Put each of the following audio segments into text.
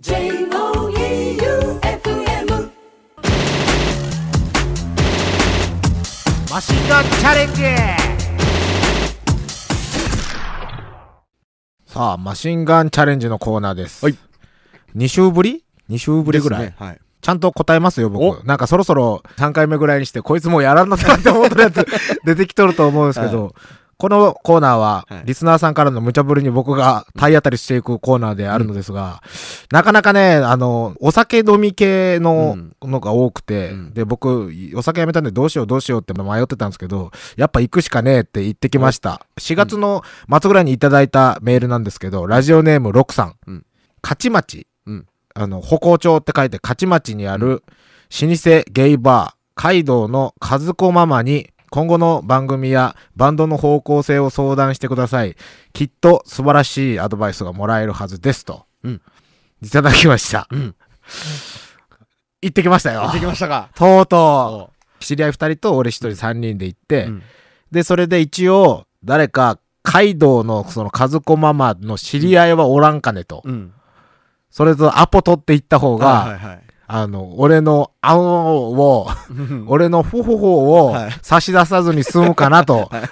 J-O-E-U-F-M マシンガンチャレンジさあ、マシンガンチャレンジのコーナーです。はい。2週ぶり ?2 週ぶりぐらい、ですねはい。ちゃんと答えますよ、お僕。なんかそろそろ3回目ぐらいにして、こいつもうやらんのかなって思ってるやつ 出てきとると思うんですけど、このコーナーははい、リスナーさんからの無茶ぶりに僕が体当たりしていくコーナーであるのですが、なかなかね、あの、お酒飲み系ののが多くて、うん。で、僕、お酒やめたんでどうしようどうしようって迷ってたんですけど、やっぱ行くしかねえって言ってきました。4月の末ぐらいにいただいたメールなんですけど、ラジオネームロクさん。うん。勝ち町。うん。あの、歩行町って書いて、勝ち町にある、老舗ゲイバー、カイドウの和子ママに、今後の番組やバンドの方向性を相談してください。きっと素晴らしいアドバイスがもらえるはずですと。うんいただきました。うん。行ってきましたよ行って。きましたか。とうとう。知り合い二人と俺一人三人で行って、うんで、それで一応、誰か、カイドウのその和子ママの知り合いはおらんかねと。うん。それとアポ取って行った方が、はいはいはい。あの、俺のあんを、うん。俺のフォフォをはい。差し出さずに済むかなと。あ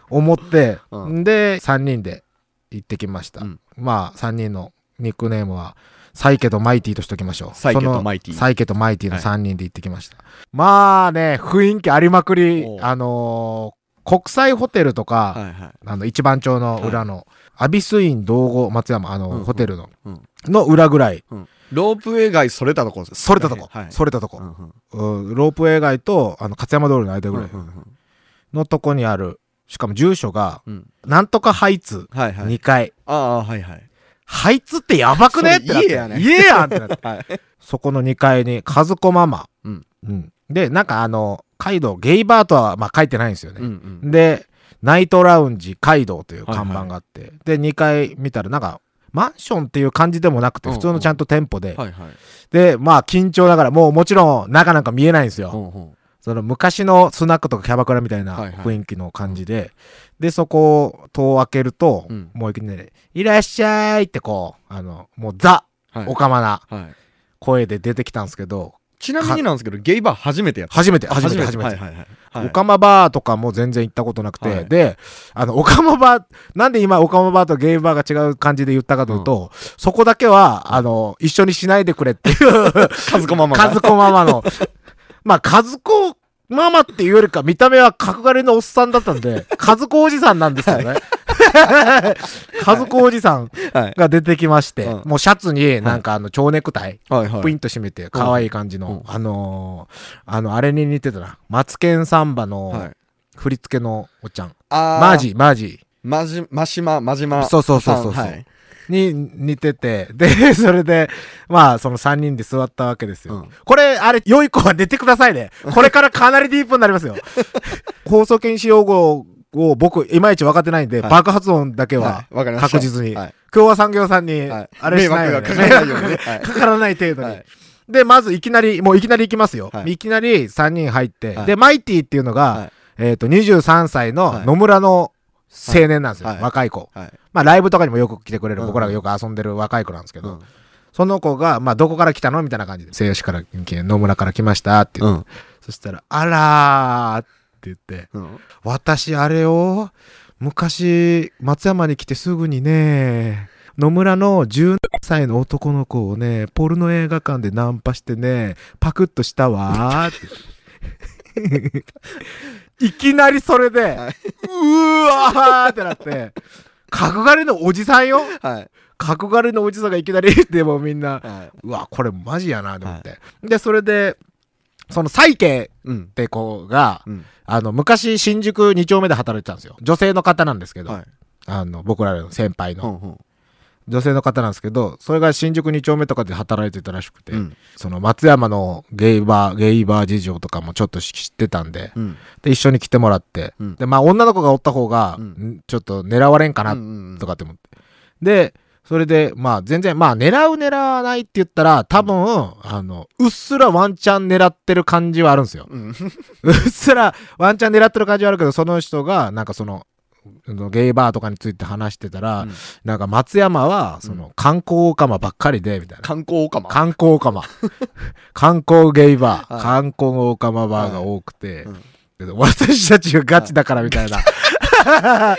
思って、うん。で、3人で行ってきました。うん。まあ、3人のニックネームは、サイケとマイティとしときましょう。サイケとマイティ。サイケとマイティの3人で行ってきました。まあね、雰囲気ありまくり。あのー国際ホテルとか、はいはい。あの、一番町の裏の、アビスイン道後松山、あの、うんうんホテルの、うんの裏ぐらい、うんロープウェイ街それたとこですそれたとこ、はい。それたとこ、うんうんうんロープウェイ街と、あの、勝山通りの間ぐらいのとこにある、しかも住所が、うんなんとかハイツはいはい。2階。ああ、はいはい。ハイツってやばくね？って。家やね家やんってなって。はい。そこの2階に、和子ママ。うんうんで、なんかあの、カイドウ、ゲイバーとは、まあ書いてないんですよね。うんうん。で、ナイトラウンジカイドウという看板があって、で、2階見たらなんか、マンションっていう感じでもなくて、うん普通のちゃんと店舗で、はいはい。で、まあ緊張ながら、もうもちろん中なんか見えないんですよ。うんう。んその昔のスナックとかキャバクラみたいなはいはい。雰囲気の感じで、で、そこを戸を開けると、うん。もういきなり、いらっしゃいってこう、あの、もうザ、はい。おかまなはい。声で出てきたんですけど、ちなみになんですけど、ゲイバー初めてやった。初めて、あ初めて、初めて。はいはいはいはい。オカマバーとかも全然行ったことなくて、はいで、あの、オカマバー、なんで今オカマバーとゲイバーが違う感じで言ったかというと、そこだけは、あの、一緒にしないでくれっていう、カズコママが。和子ママの、まあ、和子ママっていうよりか、見た目は角刈りのおっさんだったんで、和子おじさんなんですけどね。和子おじさんはい。が出てきまして、うんもうシャツになんかあの、蝶ネクタイ、はいはい。プインと締めて、可愛い感じの、うんあのーあの、あれに似てたな。マツケンサンバのはい。振り付けのおっちゃん。あーマ。ジ、マジ。マジ、マシマ、マジマ。そうそうそうそうはい。に似てて、で、それで、まあ、その3人で座ったわけですよ。うんこれ、あれ、良い子は出てくださいね。これからかなりディープになりますよ。放送禁止用語を僕、いまいち分かってないんで、はい爆発音だけははいわかりました確実に。はい。今日は産業さんに、はいあれしないよね。迷惑がかからないようにねはい かからない程度に。はいで、まずいきなり、もういきなり行きますよ。はいい、きなり3人入って、はいで、マイティっていうのが、はいえっ、と、23歳のはい野村の青年なんですよ。はい若い子。はい。まあ、ライブとかにもよく来てくれる、うん僕らがよく遊んでる若い子なんですけど、うん。その子が、まあ、どこから来たの？みたいな感じで、西吉から、野村から来ましたって言って、うん。そしたら、あらーって言って、うん。私、あれを、昔、松山に来てすぐにね、野村の17歳の男の子をね、ポルノ映画館でナンパしてね、パクッとしたわーって。いきなりそれで、はいうーわーってなって、角刈りのおじさんよはい。角刈りのおじさんがいきなり言ってもうみんな、はうわ、これマジやなと思って。で、それで、そのサイケい。うんっ。て子が、うん。あの、昔新宿2丁目で働いてたんですよ。女性の方なんですけど、はい。あの、僕らの先輩の、うんうん。女性の方なんですけど、それが新宿2丁目とかで働いてたらしくて、うんその松山のゲイバー、ゲイバー事情とかもちょっと知ってたんで、うん。で、一緒に来てもらって、うんで、まあ女の子がおった方が、ちょっと狙われんかな、なとかって思って。で、それで、まあ全然、まあ狙う狙わないって言ったら、多分、あの、うっすらワンチャン狙ってる感じはあるんですよ。うん。うっすらワンチャン狙ってる感じはあるけど、その人が、なんかその、ゲイバーとかについて話してたら、うんなんか松山は、その、観光オカマばっかりで、みたいな。観光オカマ。観光オカマ。観光ゲイバー、はい観光オカマバーが多くて、うんけど私たちがガチだからみたいな。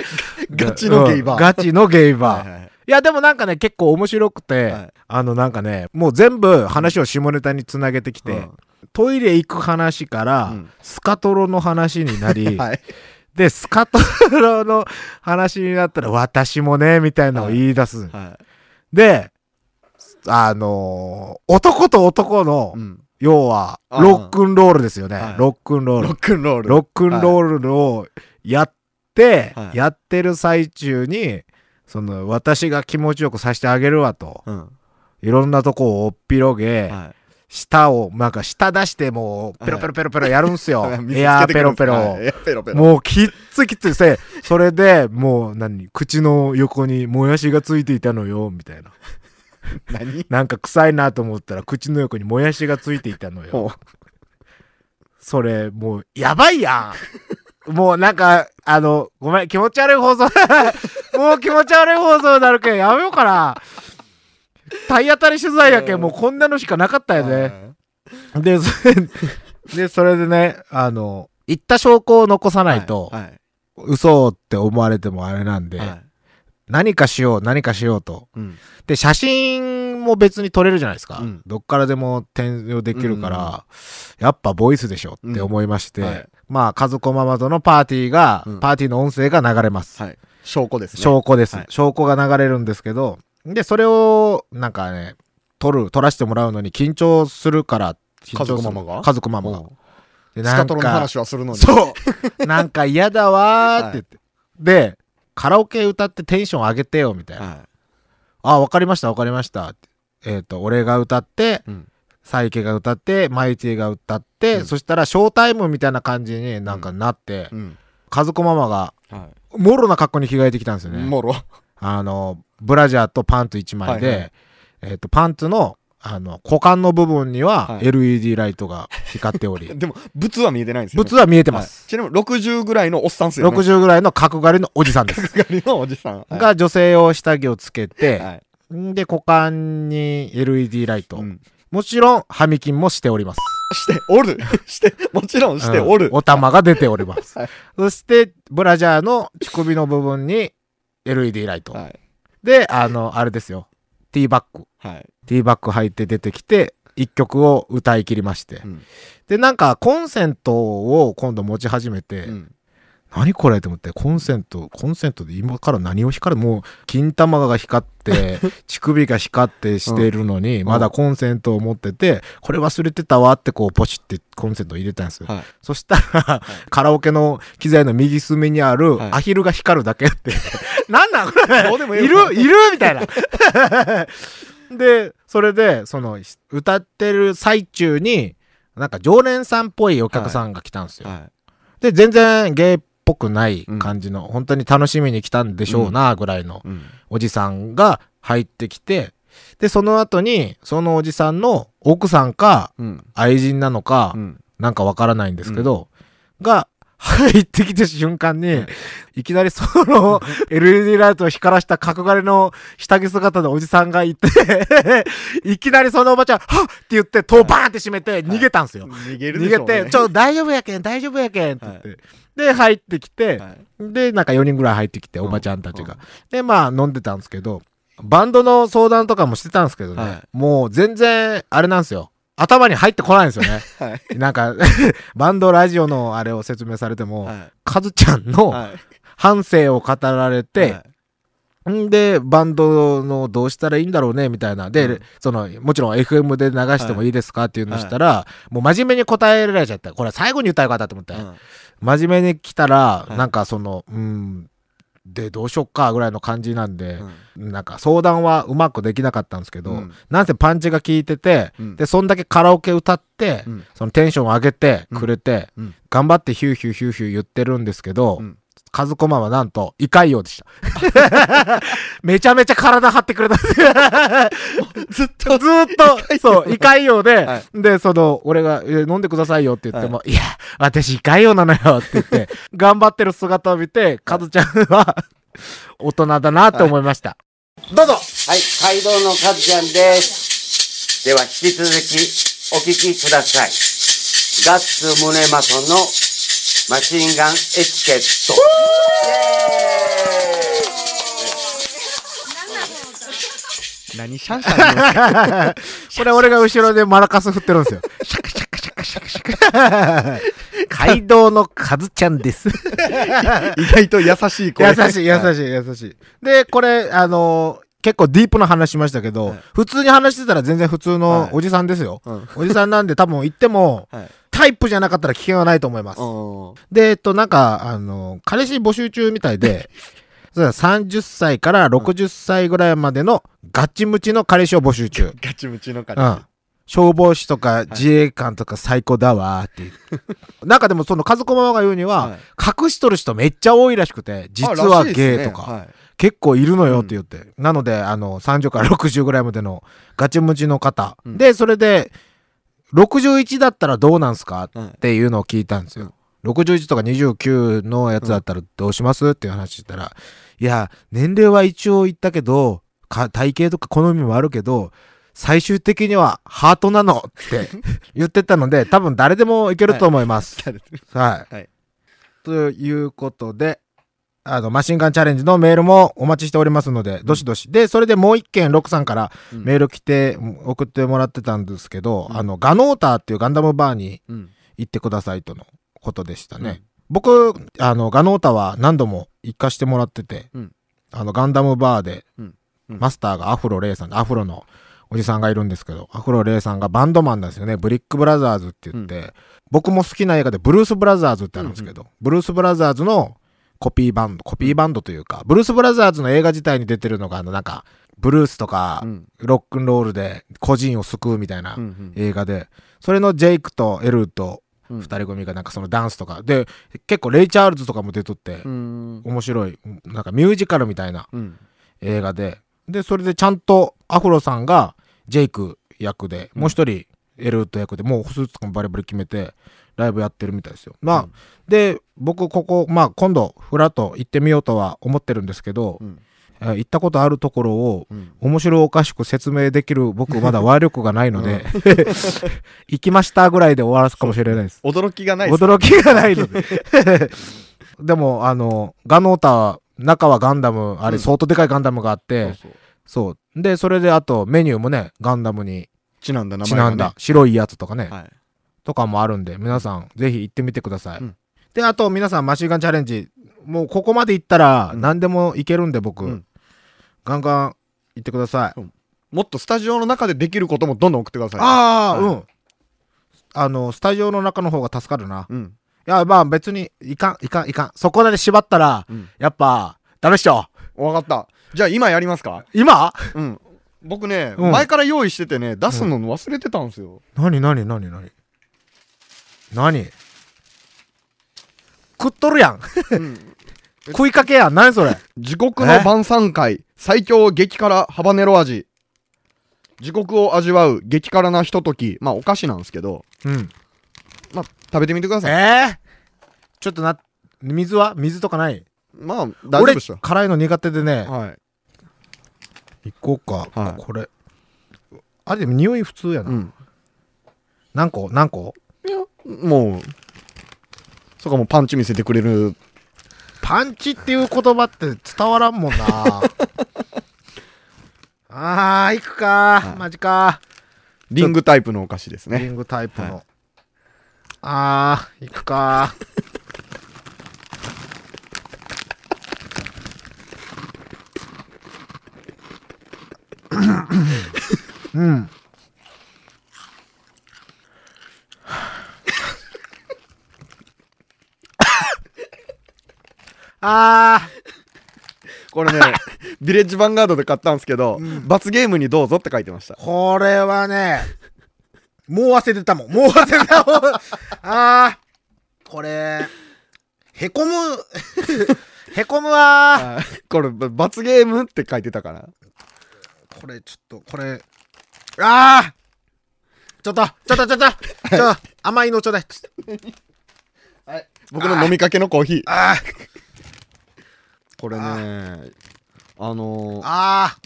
ガチのゲイバーうんガチのゲイバー。はいはいいや、でもなんかね、結構面白くて、はいあのなんかね、もう全部話を下ネタにつなげてきて、うんトイレ行く話から、うんスカトロの話になり、はい。で、スカトロの話になったら、私もね、みたいなのを言い出す。はで、あのー男と男の、い。うん。要は、ロックンロールですよね。はいロックンロールロッ。クンロール。ロックンロールをやって、はいやってる最中に、その、私が気持ちよくさせてあげるわと。うん。いろんなとこをおっぴろげ、はい。舌を、なんか舌出してもう、ペロペロペロペロやるんすよ。水エアーペロペロペロペロ。もうきっつきつせ、それでもう何、口の横にもやしがついていたのよ、みたいな。何？なんか臭いなと思ったら口の横にもやしがついていたのよ。ほそれ、もう、やばいやん。もうなんか、あの、ごめん、気持ち悪い放送。もう気持ち悪い放送になるけん、やめようかな。体当たり取材やけん、もうこんなのしかなかったよね。で、それ、で、それでね、あの、言った証拠を残さないと、はい。嘘って思われてもあれなんで、はい。何かしよう、何かしようと。うん。で、写真も別に撮れるじゃないですか。うんどっからでも転用できるから、やっぱボイスでしょって思いまして、うんはいまあ、家族ママとのパーティーが、うんパーティーの音声が流れます。はい。証拠ですね。証拠です、はい証拠が流れるんですけど、で、それを、なんかね、撮る、撮らせてもらうのに緊張するから、緊張する家族ママが？家族ママが。もでうスカトロの話はするのに。そう なんか嫌だわーって言って。で、カラオケ歌ってテンション上げてよ、みたいな。はあ、わかりました、わかりました。ってえっ、と、俺が歌ってい。、うん。サイケが歌って、マイティが歌って、うんそしたらショータイムみたいな感じになんかなって、うん。家族ママが、はもろな格好に着替えてきたんですよい。ね。もろ。あの、ブラジャーとパンツ1枚で、はいはいえっ、と、パンツの、あの、股間の部分にははい LED ライトが光っており、でも、物は見えてないんですよ、ね。物は見えてます。はいちなみに60ぐらいのおっさんっすよね。60ぐらいの角刈りのおじさんです。角刈りのおじさん。はいが女性用下着をつけて、で、股間に LED ライト。うんもちろん、ハミキンもしております。しておる。して、もちろんしておる。うんお玉が出ております。はいそして、ブラジャーの乳首の部分に LED ライト。はい。で、あの、あれですよ。ティーバッグ。はい。ティーバッグ入って出てきて、一曲を歌い切りまして。うんで、なんか、コンセントを今度持ち始めて、うん何これと思って、コンセント、コンセントで今から何を光るもう、金玉が光って、乳首が光ってしてるのに、んまだコンセントを持ってて、これ忘れてたわってこう、ポチってコンセントを入れたんですよ。はい。そしたら、カラオケの機材の右隅にあるはいアヒルが光るだけって。なんなんこれ？どうでもいいいるいる？みたいな。で、それで、その、歌ってる最中に、なんか常連さんっぽいお客さんが来たんですよ。はで、全然ゲイっぽくない感じの、本当に楽しみに来たんでしょうな、ぐらいの。おじさんが入ってきて、で、その後に、そのおじさんの奥さんか、うん。愛人なのか、うん。なんかわからないんですけど、が、入ってきた瞬間に、いきなりその LED ライトを光らした角刈りの下着姿のおじさんがいて、いきなりそのおばちゃん、はっって言って、戸をバーンって閉めて逃げたんですよ。逃げる逃げでしょうねて、ちょ、大丈夫やけん、大丈夫やけんって言って。で、入ってきて、はいで、なんか4人ぐらい入ってきて、うんおばちゃんたちが。で、まあ飲んでたんですけど、バンドの相談とかもしてたんですけどね、はいもう全然、あれなんですよ。頭に入ってこないんですよね。はい。なんか、バンドラジオのあれを説明されても、はい。カズちゃんのはい。反省を語られては、いんで、バンドのどうしたらいいんだろうね、みたいな。で、うんその、もちろん FM で流してもいいですかっていうのしたら、もう真面目に答えられちゃった。これ最後に言ったらよかったと思って。うん真面目に来たら、はいなんかその、うん、で、どうしよっかぐらいの感じなんで、うん。なんか相談はうまくできなかったんですけど、うん。なんせパンチが効いてて、うん。で、そんだけカラオケ歌って、うん。そのテンション上げてうんくれて、うん。頑張ってヒューヒューヒューヒュー言ってるんですけど、うんカズコマはなんと、胃潰瘍でした。めちゃめちゃ体張ってくれた。ずっと、ずーっと、そう、胃潰瘍で、はいで、その、俺が、え飲んでくださいよって言っても、い、や、私胃潰瘍なのよって言って、頑張ってる姿を見て、カズちゃんは、大人だなって思いました。どうぞはい、街道のかずちゃんです。では、引き続きお聞きください。ガッツムネマソのマシンガンエチケット。何シャンシャンこれ俺が後ろでマラカス振ってるんですよ。シャカシャカシャカシャカシャカ。街道のカズちゃんです。意外と優しい声。優しい、優しい、優しい。で、これ、あのー結構ディープな話しましたけど、はい普通に話してたら全然普通のおじさんですよ。うんおじさんなんで多分言っても、はい。タイプじゃなかったら危険はないと思います。うんで、えっと、なんか、あのー彼氏募集中みたいで、そうだ30歳から60歳ぐらいまでのガチムチの彼氏を募集中。ガチムチのう感ん。消防士とか自衛官とか最高だわーって言う。なんかでもその家族ママが言うには、はい隠しとる人めっちゃ多いらしくて、じ。実はゲイとか、はい結構いるのよって言って。なので、あの、30から60ぐらいまでのガチムチの方。うんで、それで、61だったらどうなんすか？はいっていうのを聞いたんですよ。61とか29のやつだったらどうします？っていう話したら、いや、年齢は一応言ったけど、か体型とか好みもあるけど、最終的にはハートなのって 言ってたので、多分誰でもいけると思います。はい。はいということで、あの、マシンガンチャレンジのメールもお待ちしておりますので、どしどし。で、それでもう一件、ロクさんからうん。メール来て、送ってもらってたんですけど、うん。あの、ガノーターっていうガンダムバーにうん。行ってくださいとのことでしたね。うん。僕、あの、ガノータは何度も行かしてもらってて、うん。あの、ガンダムバーで、マスターがアフロレイさんで、アフロのおじさんがいるんですけど、アフロレイさんがバンドマンなんですよね。ブリックブラザーズって言って、僕も好きな映画でブルースブラザーズってあるんですけど、ブルースブラザーズのコピーバンド、コピーバンドというか、ブルースブラザーズの映画自体に出てるのが、あの、なんか、ブルースとかう、ん。ロックンロールで個人を救うみたいな映画で、それのジェイクとエルとうん。二人組がなんかそのダンスとか、で、結構レイ・チャールズとかも出とってう、ん。面白い、なんかミュージカルみたいなうん。映画で、で、それでちゃんとアフロさんがジェイク役で、もう一人エルート役で、もうスーツとかもバリバリ決めて、ライブやってるみたいですよ。まあ、うんで、僕ここ、まあ今度、フラッと行ってみようとは思ってるんですけど、うんえー行ったことあるところを、うん。面白おかしく説明できる僕まだ話力がないので、行きましたぐらいで終わらすかもしれないです。驚きがない。驚きがないので。でも、あの、ガノータ、中はガンダム、あれうん相当でかいガンダムがあって、そう。で、それであとメニューもね、ガンダムにちなんだ名前ちなんだ、白いやつとかね、はい。とかもあるんで、皆さんぜひ行ってみてください。うんで、あと皆さんマシンガンチャレンジ、もうここまで行ったらうん何でもいけるんで僕、うんガンガン行ってください。もっとスタジオの中でできることもどんどん送ってください。ああ、はいうん。あの、スタジオの中の方が助かるな。うん。いや、まあ別に、いかん、いかん、いかん。そこで縛ったら、うん。やっぱ、ダメっしょ。わかった。じゃあ今やりますか？今？うん。僕ね、うん前から用意しててね、出すの忘れてたんですよ。何何何何？何？食っとるやん。うん。食いかけやん。何それ？地獄の晩餐会、最強激辛ハバネロ味。地獄を味わう激辛なひととき。まあお菓子なんですけど、うん。まあ食べてみてくだえさい。ー、ちょっとな、水は？水とかない？まあ大丈夫俺でしょ。辛いの苦手でね、はい。行こうか。はいこれ。あれでも匂い普通やな。うん。何個？何個？もう、そこはもうパンチ見せてくれる。パンチっていう言葉って伝わらんもんな。あー、行くかはいマジか。リングタイプのお菓子ですね。リングタイプの。はあー、行くか。うん。あこれね、ビレッジヴァンガードで買ったんですけど、罰ゲームにどうぞって書いてましたー、。これはね、もう忘れてたもん。もう忘れてたもん。あー、これ、へこむ。へこむわあこれ、ば罰ゲームって書いてたから。ー。これ、ちょっと、これ。ああちょっと、ちょっと、ちょっと、ちょっと、甘いのちょうだい。僕の飲みかけのコーヒー。あこれね、あのーあ。あ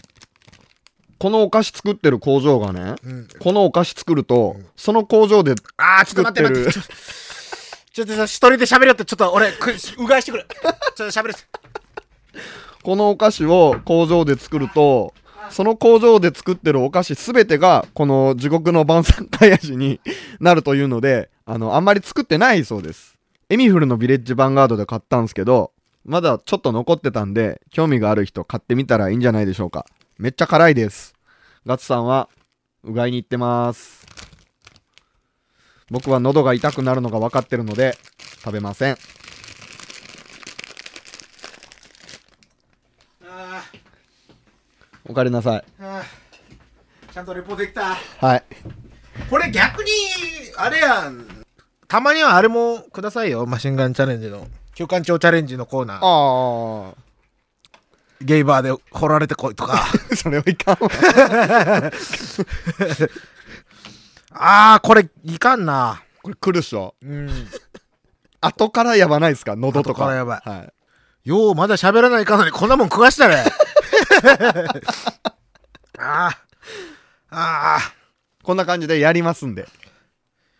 このお菓子作ってる工場がね、あ。うん。このお菓子作ると、その工場でああ、ちょっと待って待って。ちょちょっと、一人で喋るよって、ちょっと俺、くうがいしてくれ。ちょっと喋る。このお菓子を工場で作ると、その工場で作ってるお菓子すべてが、この地獄の晩餐会味に なるというので、あの、あんまり作ってないそうです。エミフルのビレッジヴァンガードで買ったんですけど、まだちょっと残ってたんで、興味がある人買ってみたらいいんじゃないでしょうか。めっちゃ辛いです。ガッツさんは、うがいに行ってます。僕は喉が痛くなるのが分かってるので、食べません。あおかえりなさい。あ。ちゃんとレポできた。はい。これ逆に、あれやん。たまにはあれもくださいよ。マシンガンチャレンジの。休館長チャレンジのコーナー。あゲイバーで掘られてこいとか。あ、それはいかんわ。ああ、これいかんな。これ来るっしょ。うん。後からやばないですか？喉とか。後からやばいはい。よう、まだ喋らないかのにこんなもん食わした れ。ああ。ああ。こんな感じでやりますんで。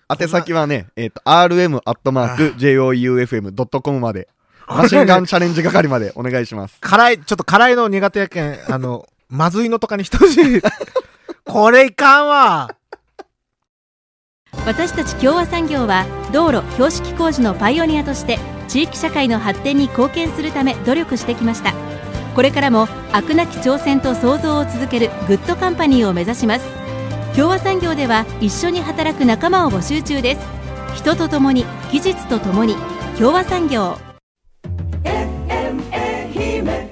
宛先はね、えっ、と、rm.joeufm.com まで、マシンガンチャレンジ係までお願いします。辛い、ちょっと辛いの苦手やけん、あの、まずいのとかにしてほしい。これいかんわ。私たち共和産業は道路標識工事のパイオニアとして地域社会の発展に貢献するため努力してきましたこれからも飽くなき挑戦と創造を続けるグッドカンパニーを目指します共和産業では一緒に働く仲間を募集中です。人とともに技術とともに共和産業。FMA 姫